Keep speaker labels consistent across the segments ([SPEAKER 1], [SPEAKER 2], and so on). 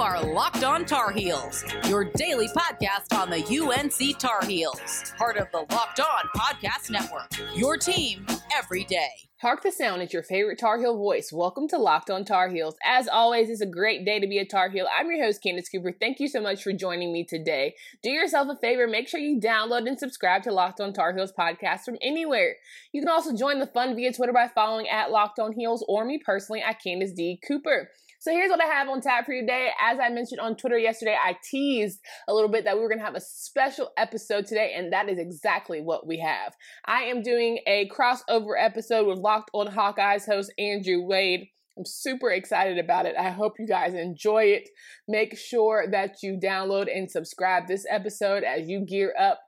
[SPEAKER 1] are Locked On Tar Heels, your daily podcast on the UNC Tar Heels, part of the Locked On Podcast Network. Your team every day.
[SPEAKER 2] Hark the sound is your favorite Tar Heel voice. Welcome to Locked On Tar Heels. As always, it's a great day to be a Tar Heel. I'm your host, Candace Cooper. Thank you so much for joining me today. Do yourself a favor, make sure you download and subscribe to Locked On Tar Heels podcast from anywhere. You can also join the fun via Twitter by following at Locked On Heels or me personally at Candace D. Cooper. So here's what I have on tap for you today. As I mentioned on Twitter yesterday, I teased a little bit that we were going to have a special episode today, and that is exactly what we have. I am doing a crossover episode with Locked on Hawkeyes host Andrew Wade. I'm super excited about it. I hope you guys enjoy it. Make sure that you download and subscribe this episode as you gear up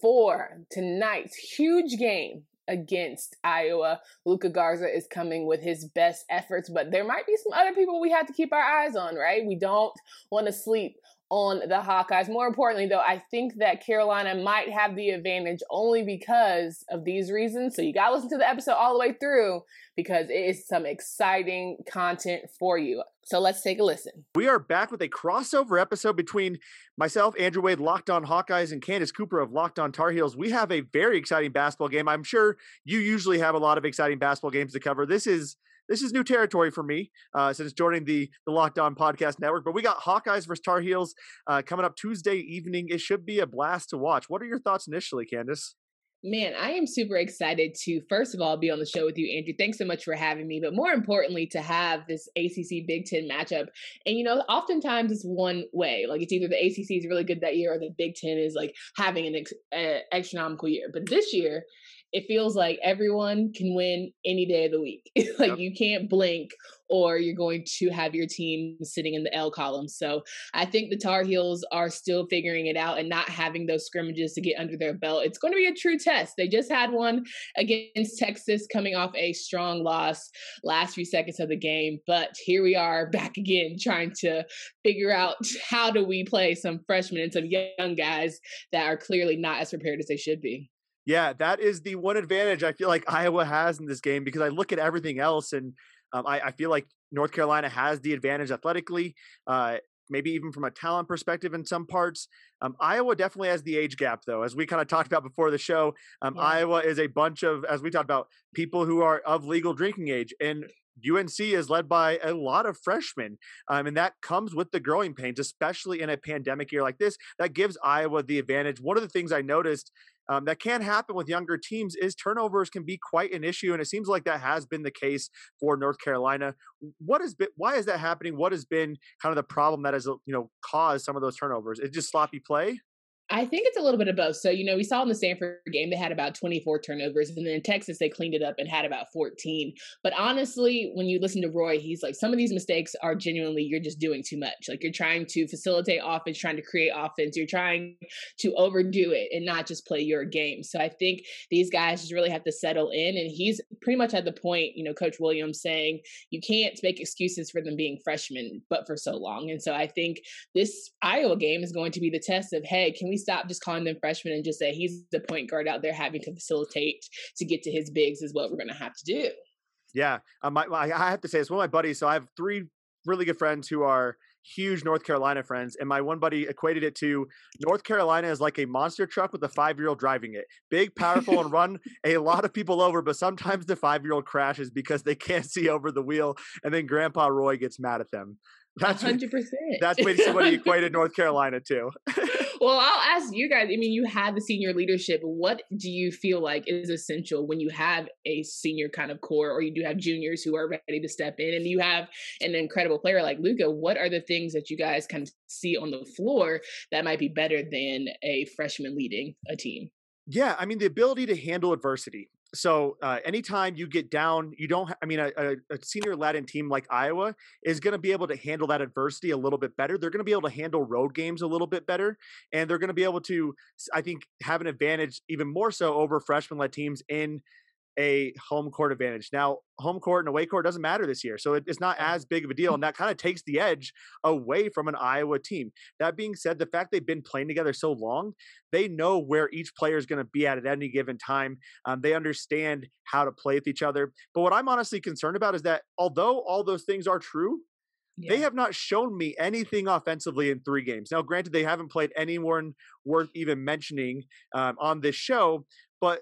[SPEAKER 2] for tonight's huge game against Iowa. Luka Garza is coming with his best efforts, but there might be some other people we have to keep our eyes on, right? We don't want to sleep on the Hawkeyes. More importantly, though, I think that Carolina might have the advantage only because of these reasons. So you got to listen to the episode all the way through because it is some exciting content for you. So let's take a listen.
[SPEAKER 3] We are back with a crossover episode between myself, Andrew Wade, Locked On Hawkeyes, and Candace Cooper of Locked On Tar Heels. We have a very exciting basketball game. I'm sure you usually have a lot of exciting basketball games to cover. This is this is new territory for me uh, since joining the the Locked On Podcast Network. But we got Hawkeyes versus Tar Heels uh, coming up Tuesday evening. It should be a blast to watch. What are your thoughts initially, Candace?
[SPEAKER 2] Man, I am super excited to, first of all, be on the show with you, Andrew. Thanks so much for having me. But more importantly, to have this ACC Big Ten matchup. And, you know, oftentimes it's one way. Like it's either the ACC is really good that year or the Big Ten is like having an ex- uh, astronomical year. But this year, it feels like everyone can win any day of the week. like yep. you can't blink or you're going to have your team sitting in the L column. So I think the Tar Heels are still figuring it out and not having those scrimmages to get under their belt. It's going to be a true test. They just had one against Texas coming off a strong loss last few seconds of the game, but here we are back again trying to figure out how do we play some freshmen and some young guys that are clearly not as prepared as they should be.
[SPEAKER 3] Yeah, that is the one advantage I feel like Iowa has in this game because I look at everything else and um, I, I, feel like North Carolina has the advantage athletically, uh, maybe even from a talent perspective in some parts. Um, Iowa definitely has the age gap, though, as we kind of talked about before the show. Um, yeah. Iowa is a bunch of, as we talked about, people who are of legal drinking age, and UNC is led by a lot of freshmen, um, and that comes with the growing pains, especially in a pandemic year like this. That gives Iowa the advantage. One of the things I noticed um, that can happen with younger teams is turnovers can be quite an issue, and it seems like that has been the case for North Carolina. What has been? Why is that happening? What has been kind of the problem that has you know caused some of those turnovers? Is just sloppy play?
[SPEAKER 2] I think it's a little bit of both. So, you know, we saw in the Stanford game, they had about 24 turnovers. And then in Texas, they cleaned it up and had about 14. But honestly, when you listen to Roy, he's like, some of these mistakes are genuinely, you're just doing too much. Like you're trying to facilitate offense, trying to create offense. You're trying to overdo it and not just play your game. So I think these guys just really have to settle in. And he's pretty much at the point, you know, Coach Williams saying, you can't make excuses for them being freshmen, but for so long. And so I think this Iowa game is going to be the test of, hey, can we stop just calling them freshmen and just say he's the point guard out there having to facilitate to get to his bigs is what we're going to have to do.
[SPEAKER 3] Yeah, um, I, I have to say it's one of my buddies. So I have three really good friends who are huge North Carolina friends, and my one buddy equated it to North Carolina is like a monster truck with a five year old driving it. Big, powerful, and run a lot of people over, but sometimes the five year old crashes because they can't see over the wheel, and then Grandpa Roy gets mad at them.
[SPEAKER 2] That's hundred percent.
[SPEAKER 3] That's what he equated North Carolina to.
[SPEAKER 2] well, I'll ask you guys. I mean, you have the senior leadership. What do you feel like is essential when you have a senior kind of core, or you do have juniors who are ready to step in, and you have an incredible player like Luka? What are the things that you guys kind of see on the floor that might be better than a freshman leading a team?
[SPEAKER 3] Yeah, I mean the ability to handle adversity so uh, anytime you get down, you don't. I mean, a, a, a senior Latin team like Iowa is going to be able to handle that adversity a little bit better. They're going to be able to handle road games a little bit better, and they're going to be able to, I think, have an advantage even more so over freshman-led teams in a home court advantage. Now, home court and away court doesn't matter this year, so it, it's not as big of a deal, and that kind of takes the edge away from an Iowa team. That being said, the fact they've been playing together so long, they know where each player is going to be at at any given time. Um, they understand how to play with each other. But what I'm honestly concerned about is that although all those things are true, Yeah. They have not shown me anything offensively in three games. Now, granted, they haven't played anyone worth even mentioning um, on this show, but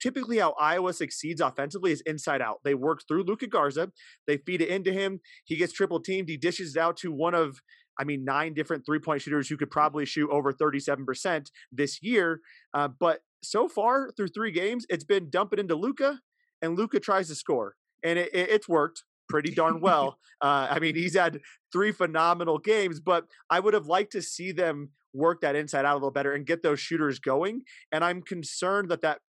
[SPEAKER 3] typically how Iowa succeeds offensively is inside out. They work through Luka Garza, they feed it into him. He gets triple teamed. He dishes it out to one of, I mean, nine different three point shooters who could probably shoot over 37% this year. Uh, but so far through three games, it's been dump it into Luka, and Luka tries to score. And it, it, it's worked pretty darn well. Uh, I mean, he's had three phenomenal games, but I would have liked to see them work that inside out a little better and get those shooters going. And I'm concerned that that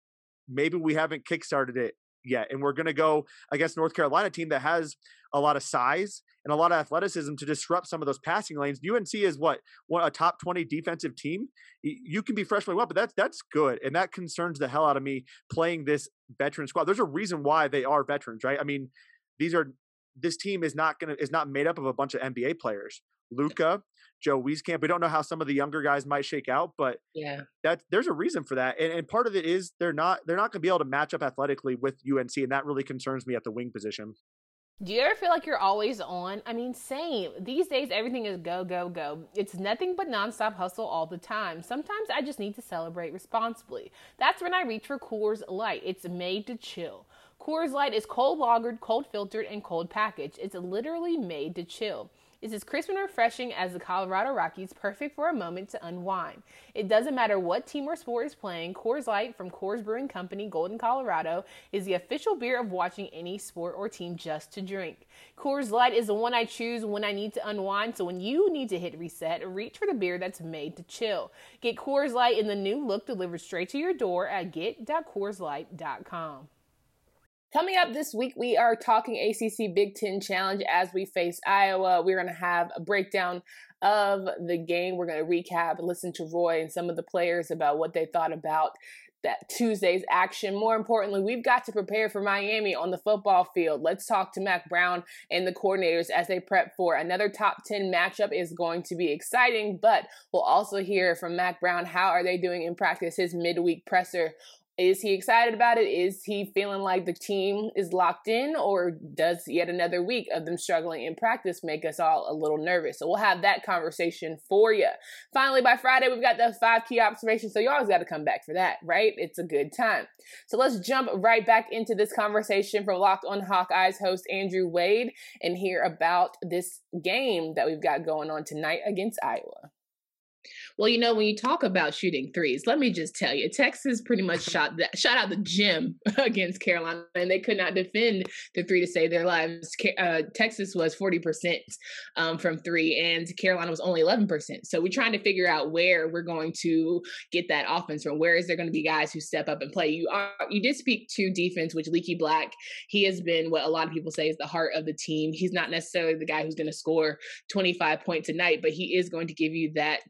[SPEAKER 3] maybe we haven't kickstarted it yet. And we're going to go against North Carolina team that has a lot of size and a lot of athleticism to disrupt some of those passing lanes. UNC is what a top twenty defensive team. You can be freshman well, but that's that's good, and that concerns the hell out of me playing this veteran squad. There's a reason why they are veterans, right? I mean, these are this team is not gonna is not made up of a bunch of NBA players. Luka, Joe Wieskamp. We don't know how some of the younger guys might shake out, but
[SPEAKER 4] yeah,
[SPEAKER 3] that there's a reason for that, and, and part of it is they're not they're not going to be able to match up athletically with UNC, and that really concerns me at the wing position.
[SPEAKER 4] Do you ever feel like you're always on? I mean, same. These days, everything is go, go, go. It's nothing but nonstop hustle all the time. Sometimes I just need to celebrate responsibly. That's when I reach for Coors Light. It's made to chill. Coors Light is cold lagered, cold filtered, and cold packaged. It's literally made to chill. It's as crisp and refreshing as the Colorado Rockies, perfect for a moment to unwind. It doesn't matter what team or sport is playing, Coors Light from Coors Brewing Company, Golden, Colorado, is the official beer of watching any sport or team just to drink. Coors Light is the one I choose when I need to unwind, so when you need to hit reset, reach for the beer that's made to chill. Get Coors Light in the new look delivered straight to your door at get.coorslight.com. Coming up this week, we are talking ACC Big Ten Challenge as we face Iowa. We're going to have a breakdown of the game. We're going to recap, and listen to Roy and some of the players about what they thought about that Tuesday's action. More importantly, we've got to prepare for Miami on the football field. Let's talk to Mack Brown and the coordinators as they prep for another top 10 matchup is going to be exciting, but we'll also hear from Mack Brown how are they doing in practice his midweek presser is he excited about it? Is he feeling like the team is locked in, or does yet another week of them struggling in practice make us all a little nervous? So we'll have that conversation for you. Finally, by Friday, we've got the five key observations. So you always got to come back for that, right? It's a good time. So let's jump right back into this conversation from Locked on Hawkeyes host Andrew Wade and hear about this game that we've got going on tonight against Iowa.
[SPEAKER 2] Well, you know, when you talk about shooting threes, let me just tell you, Texas pretty much shot that shot out the gym against Carolina, and they could not defend the three to save their lives. Uh, Texas was forty percent um, from three, and Carolina was only eleven percent. So we're trying to figure out where we're going to get that offense from. Where is there going to be guys who step up and play? You are you did speak to defense, which Leaky Black, he has been what a lot of people say is the heart of the team. He's not necessarily the guy who's going to score twenty five points a night, but he is going to give you that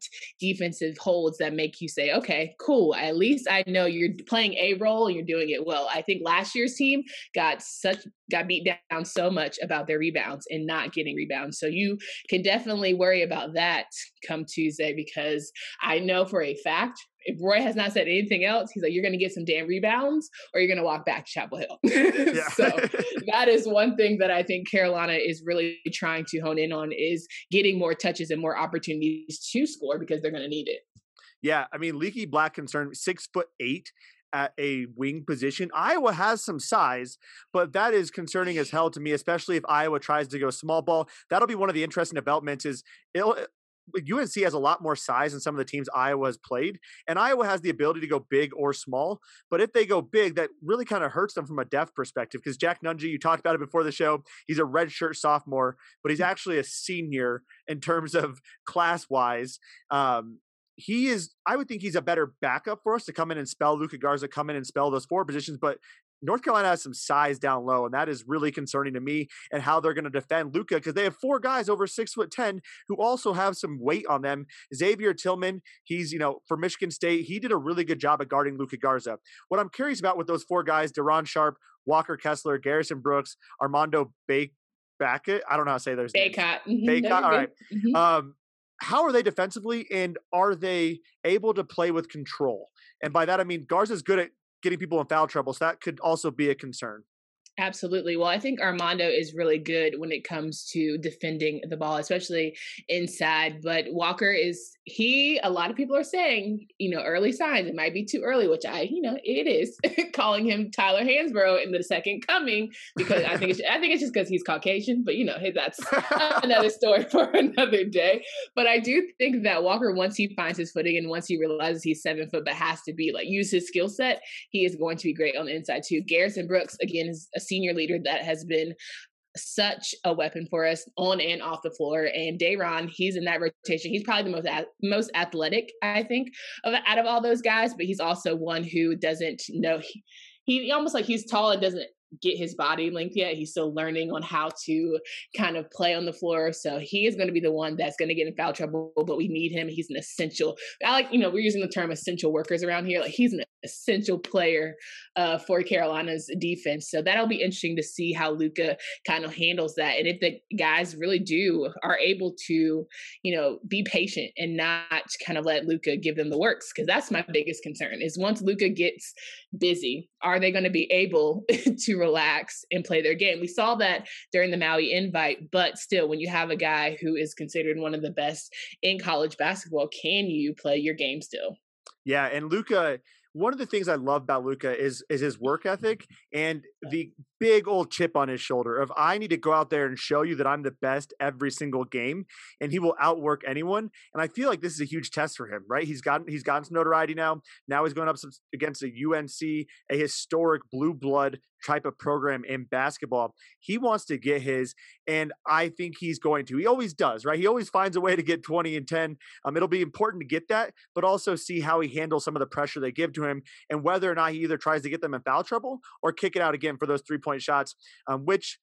[SPEAKER 2] defensive holds that make you say, okay, cool. At least I know you're playing a role and you're doing it well. I think last year's team got such got beat down so much about their rebounds and not getting rebounds. So you can definitely worry about that come Tuesday because I know for a fact if Roy has not said anything else, he's like, you're going to get some damn rebounds or you're going to walk back to Chapel Hill. so that is one thing that I think Carolina is really trying to hone in on is getting more touches and more opportunities to score because they're going to need it.
[SPEAKER 3] Yeah. I mean, Leaky Black concern six foot eight at a wing position. Iowa has some size, but that is concerning as hell to me, especially if Iowa tries to go small ball. That'll be one of the interesting developments is it'll UNC has a lot more size than some of the teams Iowa has played, and Iowa has the ability to go big or small. But if they go big, that really kind of hurts them from a depth perspective. Because Jack Nunge, you talked about it before the show, he's a redshirt sophomore, but he's actually a senior in terms of class wise. Um, he is, I would think he's a better backup for us to come in and spell Luka Garza, come in and spell those four positions. But North Carolina has some size down low, and that is really concerning to me and how they're going to defend Luka because they have four guys over six foot ten who also have some weight on them. Xavier Tillman, he's you know for Michigan State, he did a really good job at guarding Luka Garza. What I'm curious about with those four guys, Day'Ron Sharpe, Walker Kessler, Garrison Brooks, Armando Bake. Backett, I don't know how to say those.
[SPEAKER 4] Bacot.
[SPEAKER 3] Mm-hmm. All right. mm-hmm. Um, how are they defensively, and are they able to play with control? And by that I mean Garza's good at getting people in foul trouble. So that could also be a concern.
[SPEAKER 2] Absolutely. Well, I think Armando is really good when it comes to defending the ball, especially inside. But Walker is he. A lot of people are saying, you know, early signs. It might be too early, which I, you know, it is calling him Tyler Hansbrough in the second coming because I think it's, I think it's just because he's Caucasian. But you know, hey, that's another story for another day. But I do think that Walker, once he finds his footing and once he realizes he's seven foot, but has to be like use his skill set, he is going to be great on the inside too. Garrison Brooks again is a senior leader that has been such a weapon for us on and off the floor. And Day'Ron, he's in that rotation. He's probably the most most athletic, I think, of out of all those guys. But he's also one who doesn't know. He, he almost like he's tall and doesn't get his body length yet. He's still learning on how to kind of play on the floor. So he is going to be the one that's going to get in foul trouble, but we need him. He's an essential. I like, you know, we're using the term essential workers around here. Like he's an essential player uh, for Carolina's defense. So that'll be interesting to see how Luka kind of handles that. And if the guys really do are able to, you know, be patient and not kind of let Luka give them the works. Cause that's my biggest concern is once Luka gets busy, are they going to be able to relax and play their game? We saw that during the Maui invite, but still, when you have a guy who is considered one of the best in college basketball, can you play your game still?
[SPEAKER 3] Yeah, and Luka, one of the things I love about Luka is is his work ethic and the big old chip on his shoulder of I need to go out there and show you that I'm the best every single game, and he will outwork anyone. And I feel like this is a huge test for him, right? He's gotten he's gotten some notoriety now. Now he's going up against a UNC, a historic blue blood type of program in basketball. He wants to get his, and I think he's going to. He always does, right? He always finds a way to get 20 and 10. Um, it'll be important to get that, but also see how he handles some of the pressure they give to him and whether or not he either tries to get them in foul trouble or kick it out again for those three point shots, um, which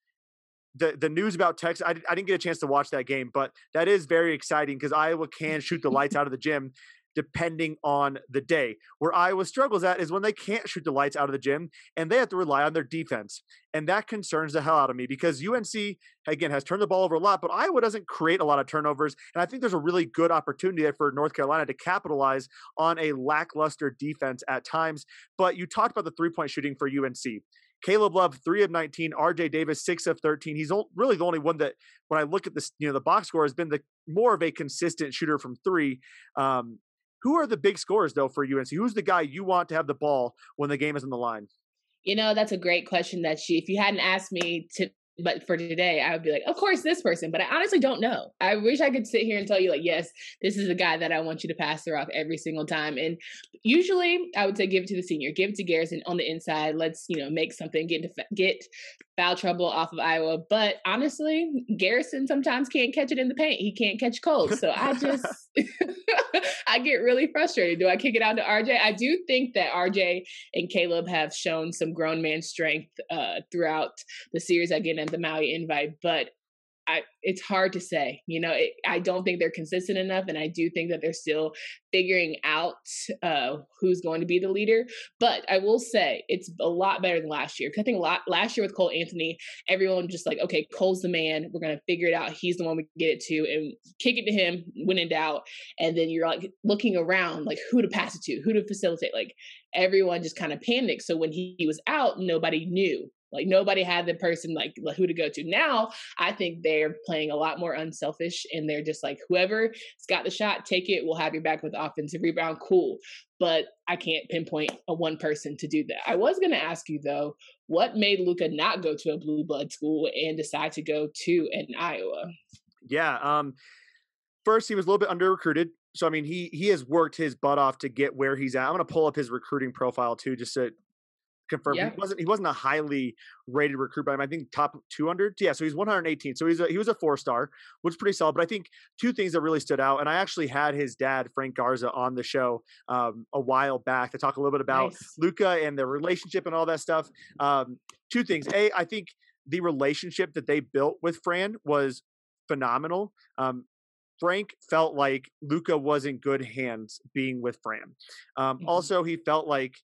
[SPEAKER 3] the the news about Texas, I, I didn't get a chance to watch that game, but that is very exciting because Iowa can shoot the lights out of the gym depending on the day. Where Iowa struggles at is when they can't shoot the lights out of the gym and they have to rely on their defense. And that concerns the hell out of me because UNC, again, has turned the ball over a lot, but Iowa doesn't create a lot of turnovers. And I think there's a really good opportunity there for North Carolina to capitalize on a lackluster defense at times. But you talked about the three point shooting for UNC. Caleb Love, three of 19. RJ Davis, six of 13. He's really the only one that, when I look at this, you know, the box score has been the more of a consistent shooter from three. Um, who are the big scorers though for UNC? Who's the guy you want to have the ball when the game is on the line?
[SPEAKER 2] You know, that's a great question that she if you hadn't asked me to but for today, I would be like, of course, this person. But I honestly don't know. I wish I could sit here and tell you, like, yes, this is the guy that I want you to pass her off every single time. And usually, I would say give it to the senior, give it to Garrison on the inside. Let's you know make something, get get foul trouble off of Iowa. But honestly, Garrison sometimes can't catch it in the paint. He can't catch cold. So I just I get really frustrated. Do I kick it out to RJ? I do think that RJ and Caleb have shown some grown man strength uh, throughout the series again at the Maui invite, but I, it's hard to say. You know, it, I don't think they're consistent enough, and I do think that they're still figuring out uh, who's going to be the leader. But I will say it's a lot better than last year. Because I think lot, last year with Cole Anthony, everyone just like, okay, Cole's the man. We're gonna figure it out. He's the one we get it to, and kick it to him when in doubt. And then you're like looking around, like who to pass it to, who to facilitate. Like everyone just kind of panicked. So when he, he was out, nobody knew like nobody had the person like who to go to. Now I think they're playing a lot more unselfish and they're just like whoever's got the shot, take it. We'll have your back with offensive rebound. Cool. But I can't pinpoint a one person to do that. I was gonna ask you though, what made Luka not go to a blue blood school and decide to go to an Iowa?
[SPEAKER 3] Yeah. Um first he was a little bit under recruited. So I mean he he has worked his butt off to get where he's at. I'm gonna pull up his recruiting profile too, just to confirmed. Yeah. He wasn't he wasn't a highly rated recruit by him. I think top 200. Yeah, so he's 118. So he's a, he was a four star, which is pretty solid. But I think two things that really stood out, and I actually had his dad Frank Garza on the show um, a while back to talk a little bit about nice. Luka and the relationship and all that stuff. Um, two things. A, I think the relationship that they built with Fran was phenomenal. Um, Frank felt like Luka was in good hands being with Fran. Um, mm-hmm. Also, he felt like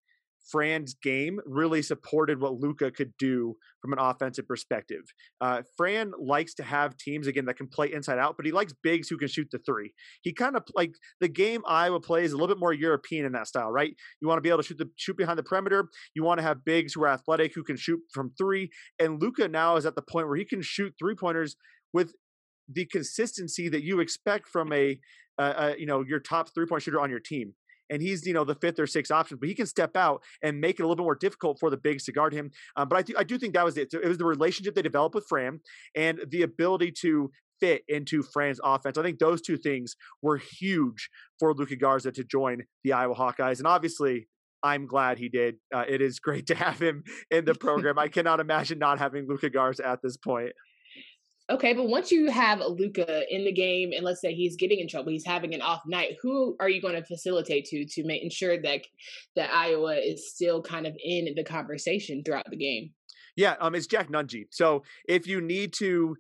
[SPEAKER 3] Fran's game really supported what Luka could do from an offensive perspective. Uh, Fran likes to have teams again that can play inside out, but he likes bigs who can shoot the three. He kind of like the game Iowa plays a little bit more European in that style, right? You want to be able to shoot the shoot behind the perimeter. You want to have bigs who are athletic who can shoot from three. And Luka now is at the point where he can shoot three pointers with the consistency that you expect from a, uh, uh, you know your top three point shooter on your team and he's you know the fifth or sixth option, but he can step out and make it a little bit more difficult for the bigs to guard him. Um, but I, th- I do think that was it. So it was the relationship they developed with Fran and the ability to fit into Fran's offense. I think those two things were huge for Luka Garza to join the Iowa Hawkeyes, and obviously. I'm glad he did. Uh, it is great to have him in the program. I cannot imagine not having Luka Garza at this point.
[SPEAKER 2] Okay, but once you have Luka in the game, and let's say he's getting in trouble, he's having an off night, who are you going to facilitate to to make ensure that that Iowa is still kind of in the conversation throughout the game?
[SPEAKER 3] Yeah, um, it's Jack Nunge. So if you need to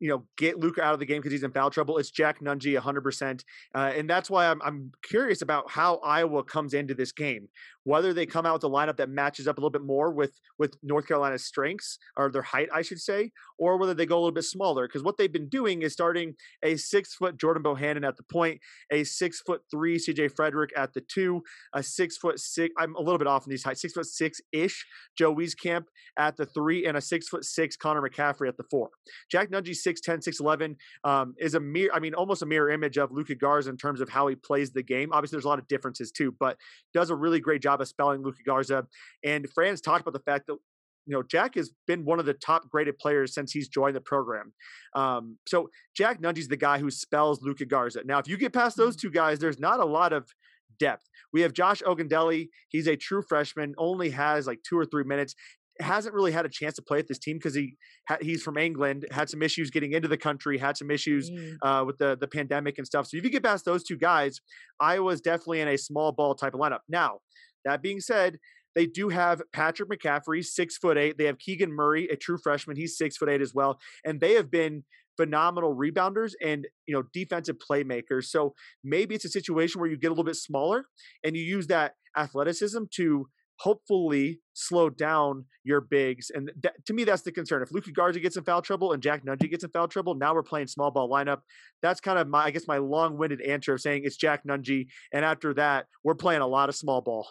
[SPEAKER 3] you know, get Luka out of the game because he's in foul trouble. It's Jack Nunge 100%. Uh, and that's why I'm, I'm curious about how Iowa comes into this game whether they come out with a lineup that matches up a little bit more with with North Carolina's strengths or their height, I should say, or whether they go a little bit smaller. Because what they've been doing is starting a six foot Jordan Bohannon at the point, a six foot three CJ Frederick at the two, a six foot six. I'm a little bit off in these heights, six foot six ish Joe Wieskamp at the three, and a six foot six Connor McCaffrey at the four. Jack Nunge 6'10, 6'11 um, is a mirror. I mean, almost a mirror image of Luka Garza in terms of how he plays the game. Obviously, there's a lot of differences too, but does a really great job job of spelling Luka Garza. And Fran's talked about the fact that you know Jack has been one of the top graded players since he's joined the program. Um, so Jack Nunge's the guy who spells Luka Garza. Now, if you get past those mm-hmm. two guys, there's not a lot of depth. We have Josh Ogundele. He's a true freshman, only has like two or three minutes hasn't really had a chance to play with this team because he he's from England, had some issues getting into the country, had some issues mm. uh, with the the pandemic and stuff. So if you get past those two guys, Iowa's definitely in a small ball type of lineup. Now, that being said, they do have Patrick McCaffrey, six foot eight. They have Keegan Murray, a true freshman. He's six foot eight as well, and they have been phenomenal rebounders and you know defensive playmakers. So maybe it's a situation where you get a little bit smaller and you use that athleticism to hopefully slow down your bigs. And that, to me, that's the concern. If Luka Garza gets in foul trouble and Jack Nunge gets in foul trouble, now we're playing small ball lineup. That's kind of my, I guess, my long-winded answer of saying it's Jack Nunge. And after that, we're playing a lot of small ball.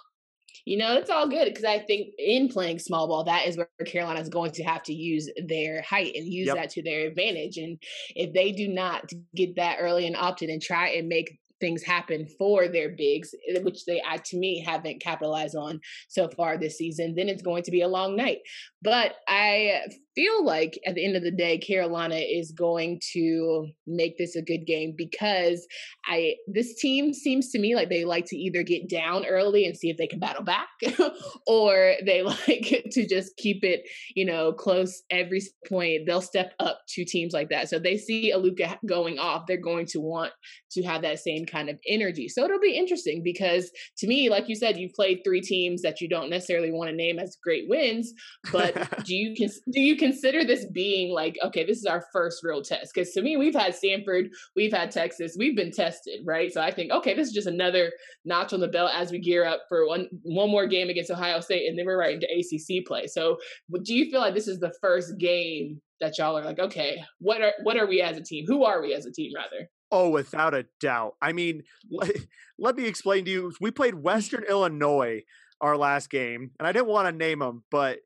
[SPEAKER 2] You know, it's all good because I think in playing small ball, that is where Carolina is going to have to use their height and use yep. that to their advantage. And if they do not get that early and opted and try and make things happen for their bigs, eh, which they, I, to me, haven't capitalized on so far this season, then it's going to be a long night. But I feel like at the end of the day, Carolina is going to make this a good game because I this team seems to me like they like to either get down early and see if they can battle back, or they like to just keep it, you know, close every point. They'll step up to teams like that. So they see a Luka going off, they're going to want to have that same kind of energy. So it'll be interesting because to me, like you said, you've played three teams that you don't necessarily want to name as great wins, but do you can do you consider this being like, okay, this is our first real test? Because to me, we've had Stanford, we've had Texas, we've been tested, right? So I think, okay, this is just another notch on the belt as we gear up for one one more game against Ohio State, and then we're right into ACC play. So do you feel like this is the first game that y'all are like, okay, what are what are we as a team? Who are we as a team, rather?
[SPEAKER 3] Oh, without a doubt. I mean, let, let me explain to you. We played Western Illinois our last game, and I didn't want to name them, but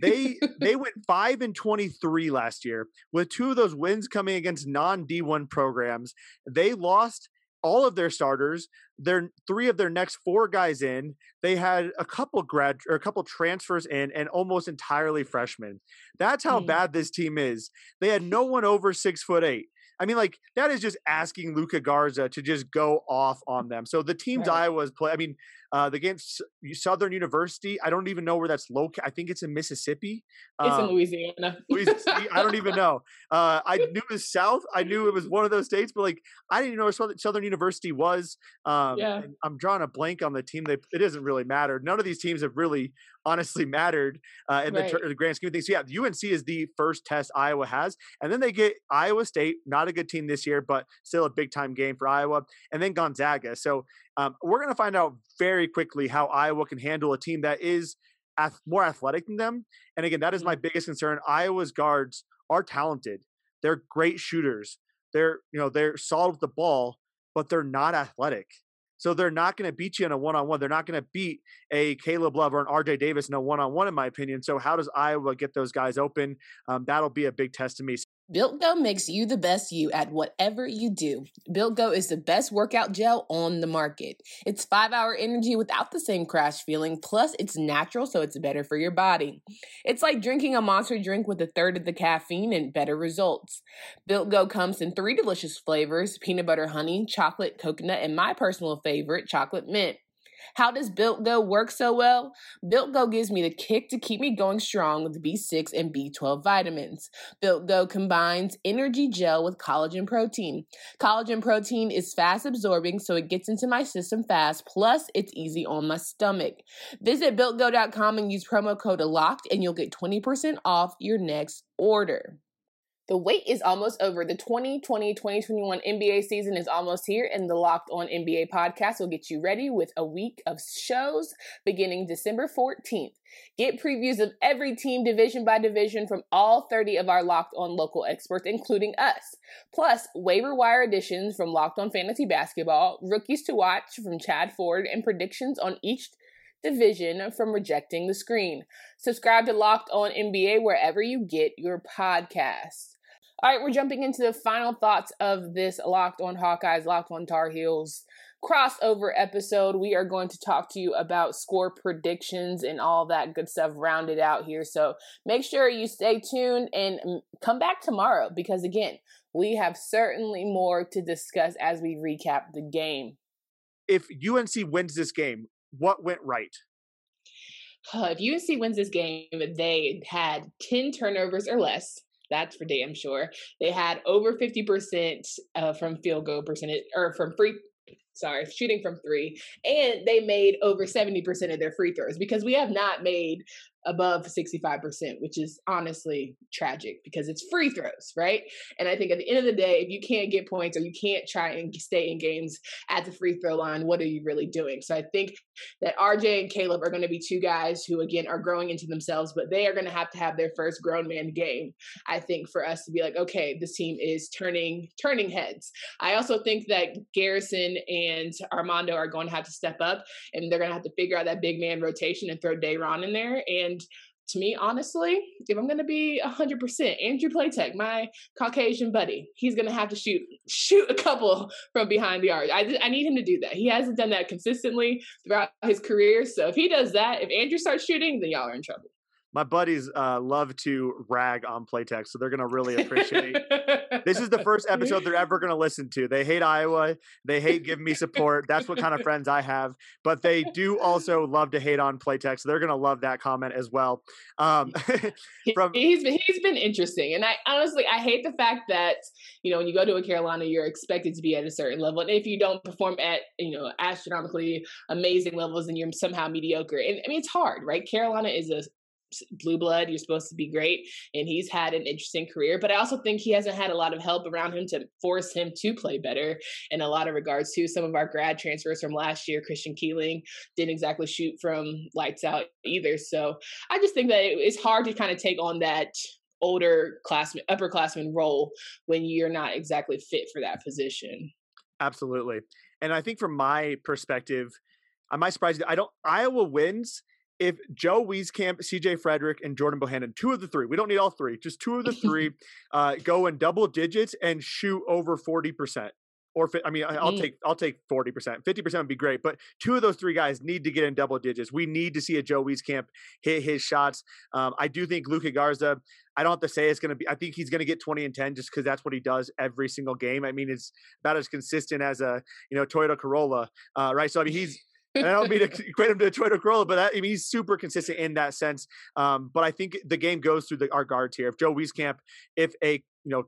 [SPEAKER 3] they they went five and twenty three last year with two of those wins coming against non D one programs. They lost all of their starters. Their three of their next four guys in. They had a couple grad or a couple transfers in, and almost entirely freshmen. That's how mm. bad this team is. They had no one over six foot eight. I mean, like that is just asking Luka Garza to just go off on them. So the teams right. Iowa's play. I mean, uh, the game Southern University. I don't even know where that's located. I think it's in Mississippi.
[SPEAKER 2] It's um, in Louisiana.
[SPEAKER 3] Louisiana. I don't even know. Uh, I knew it was South. I knew it was one of those states, but like I didn't even know where Southern University was. Um, yeah. I'm drawing a blank on the team. They it doesn't really matter. None of these teams have really honestly mattered uh, in right. the, the, grand scheme of things. So yeah, UNC is the first test Iowa has, and then they get Iowa State, not a good team this year, but still a big time game for Iowa, and then Gonzaga. So um, we're going to find out very quickly how Iowa can handle a team that is ath- more athletic than them. And again, that is my mm-hmm. biggest concern. Iowa's guards are talented; they're great shooters. They're you know they're solid with the ball, but they're not athletic. So they're not going to beat you in a one on one. They're not going to beat a Caleb Love or an RJ Davis in a one on one, in my opinion. So how does Iowa get those guys open? Um, that'll be a big test to me.
[SPEAKER 4] Built Go makes you the best you at whatever you do. Built Go is the best workout gel on the market. It's five hour energy without the same crash feeling, plus it's natural, so it's better for your body. It's like drinking a monster drink with a third of the caffeine and better results. Built Go comes in three delicious flavors peanut butter honey, chocolate coconut, and my personal favorite, chocolate mint. How does Built Go work so well? Built Go gives me the kick to keep me going strong with B6 and B12 vitamins. Built Go combines energy gel with collagen protein. Collagen protein is fast absorbing, so it gets into my system fast, plus it's easy on my stomach. Visit builtgo.com and use promo code LOCKED, and you'll get 20% off your next order. The wait is almost over. The 2020 2021 NBA season is almost here, and the Locked On NBA podcast will get you ready with a week of shows beginning December 14th. Get previews of every team division by division from all 30 of our Locked On local experts, including us. Plus, waiver wire additions from Locked On Fantasy Basketball, rookies to watch from Chad Ford, and predictions on each division from rejecting the screen. Subscribe to Locked On NBA wherever you get your podcasts. All right, we're jumping into the final thoughts of this Locked on Hawkeyes, Locked on Tar Heels crossover episode. We are going to talk to you about score predictions and all that good stuff rounded out here. So make sure you stay tuned and come back tomorrow because, again, we have certainly more to discuss as we recap the game.
[SPEAKER 3] If UNC wins this game, what went right?
[SPEAKER 2] if UNC wins this game, they had 10 turnovers or less that's for damn sure. They had over 50% uh, from field goal percentage or from free sorry, shooting from three, and they made over 70% of their free throws because we have not made above 65%, which is honestly tragic because it's free throws, right? And I think at the end of the day, if you can't get points or you can't try and stay in games at the free throw line, what are you really doing? So I think that RJ and Caleb are going to be two guys who, again, are growing into themselves, but they are going to have to have their first grown man game. I think for us to be like, okay, this team is turning turning heads. I also think that Garrison and Armando are going to have to step up, and they're going to have to figure out that big man rotation and throw Day'Ron in there and and to me, honestly, if I'm gonna be hundred percent, Andrew Platek, my Caucasian buddy, he's gonna have to shoot shoot a couple from behind the arc. I I need him to do that. He hasn't done that consistently throughout his career. So if he does that, if Andrew starts shooting, then y'all are in trouble
[SPEAKER 3] my buddies uh, love to rag on Playtex, so they're going to really appreciate. this is the first episode they're ever going to listen to. They hate Iowa. They hate giving me support. That's what kind of friends I have. But they do also love to hate on Playtex. So they're going to love that comment as well. Um,
[SPEAKER 2] from he's been, he's been interesting, and I honestly I hate the fact that you know when you go to a Carolina, you're expected to be at a certain level, and if you don't perform at you know astronomically amazing levels, then you're somehow mediocre. And I mean it's hard, right? Carolina is a blue blood you're supposed to be great and he's had an interesting career but i also think he hasn't had a lot of help around him to force him to play better in a lot of regards too some of our grad transfers from last year. Christian keeling didn't exactly shoot from lights out either so i just think that it's hard to kind of take on that older classman upperclassman role when you're not exactly fit for that position.
[SPEAKER 3] Absolutely and i think from my perspective am i surprised i don't iowa wins if Joe Wieskamp, CJ Frederick, and Jordan Bohannon, two of the three, we don't need all three, just two of the three, uh, go in double digits and shoot over 40%. Or I mean, I'll mm. take I'll take forty percent. Fifty percent would be great, but two of those three guys need to get in double digits. We need to see a Joe Wieskamp hit his shots. Um, I do think Luka Garza. I don't have to say it's going to be. I think he's going to get twenty and ten just because that's what he does every single game. I mean, it's about as consistent as a you know Toyota Corolla, uh, right? So I mean, he's and I don't mean to equate him to Toyota Corolla, but that, I mean, he's super consistent in that sense. Um, but I think the game goes through the, our guards here. If Joe Wieskamp, if a you know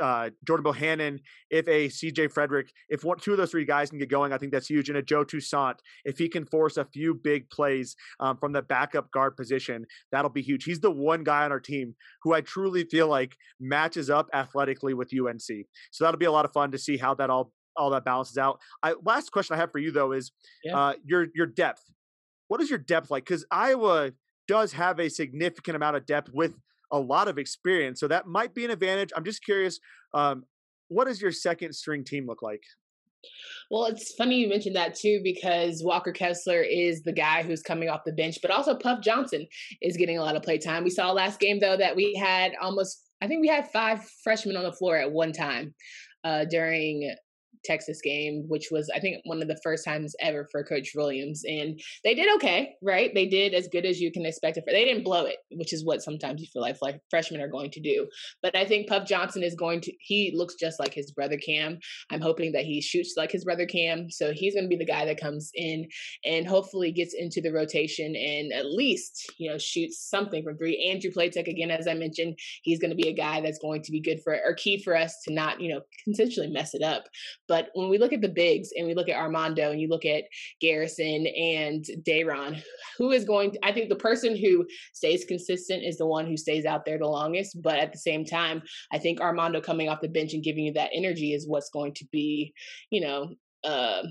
[SPEAKER 3] uh, Jordan Bohannon, if a CJ Frederick, if one, two of those three guys can get going, I think that's huge. And a Joe Toussaint, if he can force a few big plays um, from the backup guard position, that'll be huge. He's the one guy on our team who I truly feel like matches up athletically with UNC. So that'll be a lot of fun to see how that all all that balances out. I, last question I have for you though is yeah. uh, your your depth. What is your depth like? Because Iowa does have a significant amount of depth with a lot of experience. So that might be an advantage. I'm just curious, um, what does your second string team look like?
[SPEAKER 2] Well, it's funny you mentioned that too, because Walker Kessler is the guy who's coming off the bench, but also Puff Johnson is getting a lot of play time. We saw last game, though, that we had almost, I think we had five freshmen on the floor at one time uh, during Texas game, which was I think one of the first times ever for Coach Williams, and they did okay, right? They did as good as you can expect. It. They didn't blow it, which is what sometimes you feel like, like freshmen are going to do. But I think Puff Johnson is going to. He looks just like his brother Cam. I'm hoping that he shoots like his brother Cam, so he's going to be the guy that comes in and hopefully gets into the rotation and at least you know shoots something from three. Andrew Platek again, as I mentioned, he's going to be a guy that's going to be good for or key for us to not you know potentially mess it up. But when we look at the bigs and we look at Armando and you look at Garrison and Day'Ron, who is going to, I think the person who stays consistent is the one who stays out there the longest. But at the same time, I think Armando coming off the bench and giving you that energy is what's going to be, you know, uh,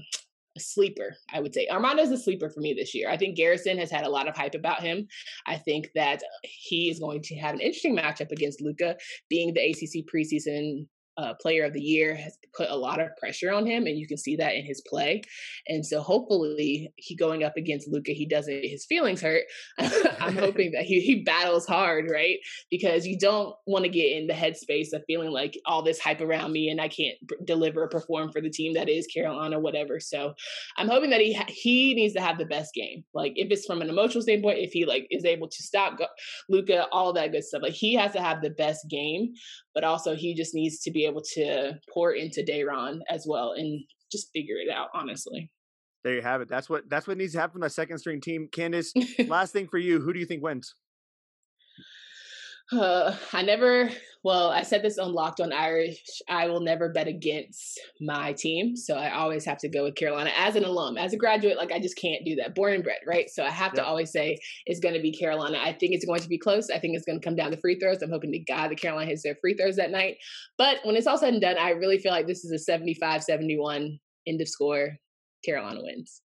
[SPEAKER 2] a sleeper, I would say. Armando's a sleeper for me this year. I think Garrison has had a lot of hype about him. I think that he is going to have an interesting matchup against Luka, being the ACC preseason uh, player of the year has put a lot of pressure on him, and you can see that in his play. And so, hopefully, he going up against Luka, he doesn't his feelings hurt. I'm hoping that he he battles hard, right? Because you don't want to get in the headspace of feeling like all this hype around me and I can't b- deliver or perform for the team that is Carolina, whatever. So, I'm hoping that he ha- he needs to have the best game. Like if it's from an emotional standpoint, if he like is able to stop go- Luka, all that good stuff. Like he has to have the best game, but also he just needs to be able to pour into Day'Ron as well and just figure it out, honestly.
[SPEAKER 3] There you have it. That's what that's what needs to happen from the second string team. Candace, last thing for you, who do you think wins?
[SPEAKER 2] Uh, I never, well, I said this on Locked on Irish. I will never bet against my team. So I always have to go with Carolina as an alum, as a graduate. Like I just can't do that. Born and bred, right? So I have yep. to always say it's going to be Carolina. I think it's going to be close. I think it's going to come down to free throws. I'm hoping to God that Carolina hits their free throws that night. But when it's all said and done, I really feel like this is a 75 71 end of score. Carolina wins.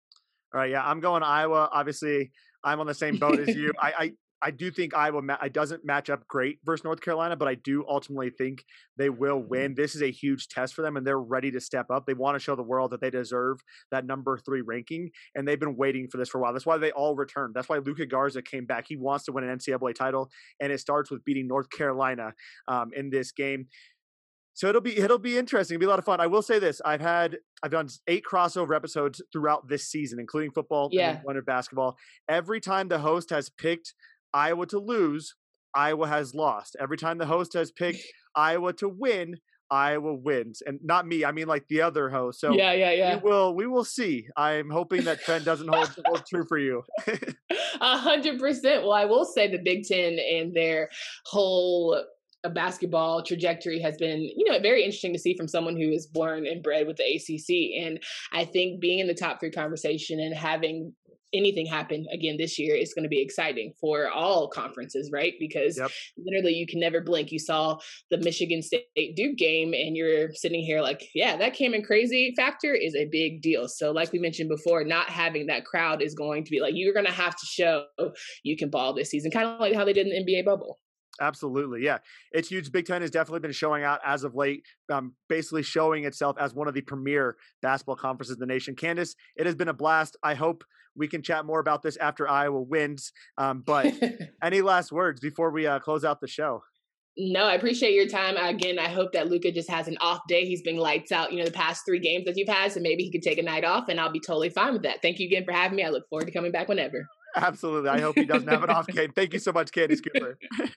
[SPEAKER 3] All right. Yeah. I'm going Iowa. Obviously, I'm on the same boat as you. I, I I do think Iowa ma- it doesn't match up great versus North Carolina, but I do ultimately think they will mm-hmm. win. This is a huge test for them, and they're ready to step up. They want to show the world that they deserve that number three ranking, and they've been waiting for this for a while. That's why they all returned. That's why Luka Garza came back. He wants to win an NCAA title, and it starts with beating North Carolina um, in this game. So it'll be it'll be interesting. It'll be a lot of fun. I will say this: I've had I've done eight crossover episodes throughout this season, including football yeah. and one of basketball. Every time the host has picked Iowa to lose, Iowa has lost. Every time the host has picked Iowa to win, Iowa wins, and not me. I mean, like the other host. So
[SPEAKER 2] yeah, yeah, yeah.
[SPEAKER 3] We will, we will see. I'm hoping that trend doesn't hold, hold true for you.
[SPEAKER 2] A hundred percent. Well, I will say the Big Ten and their whole uh, basketball trajectory has been, you know, very interesting to see from someone who is born and bred with the ACC. And I think being in the top three conversation and having anything happen again this year is going to be exciting for all conferences, right? Because yep. literally you can never blink. You saw the Michigan State Duke game and you're sitting here like, yeah, that Cameron crazy factor is a big deal. So like we mentioned before, not having that crowd is going to be like you're going to have to show you can ball this season, kind of like how they did in the NBA bubble.
[SPEAKER 3] Absolutely. Yeah. It's huge. Big Ten has definitely been showing out as of late, um, basically showing itself as one of the premier basketball conferences in the nation. Candace, it has been a blast. I hope we can chat more about this after Iowa wins. Um, but any last words before we uh, close out the show?
[SPEAKER 2] No, I appreciate your time. Again, I hope that Luka just has an off day. He's been lights out, you know, the past three games that you've had. So maybe he could take a night off and I'll be totally fine with that. Thank you again for having me. I look forward to coming back whenever.
[SPEAKER 3] Absolutely. I hope he doesn't have an off game. Thank you so much, Candace Cooper.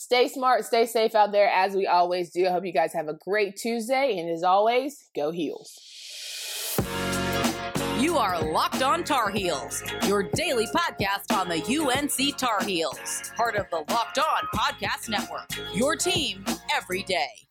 [SPEAKER 4] Stay smart, stay safe out there as we always do. I hope you guys have a great Tuesday. And as always, go Heels.
[SPEAKER 1] You are Locked On Tar Heels, your daily podcast on the UNC Tar Heels, part of the Locked On Podcast Network. Your team every day.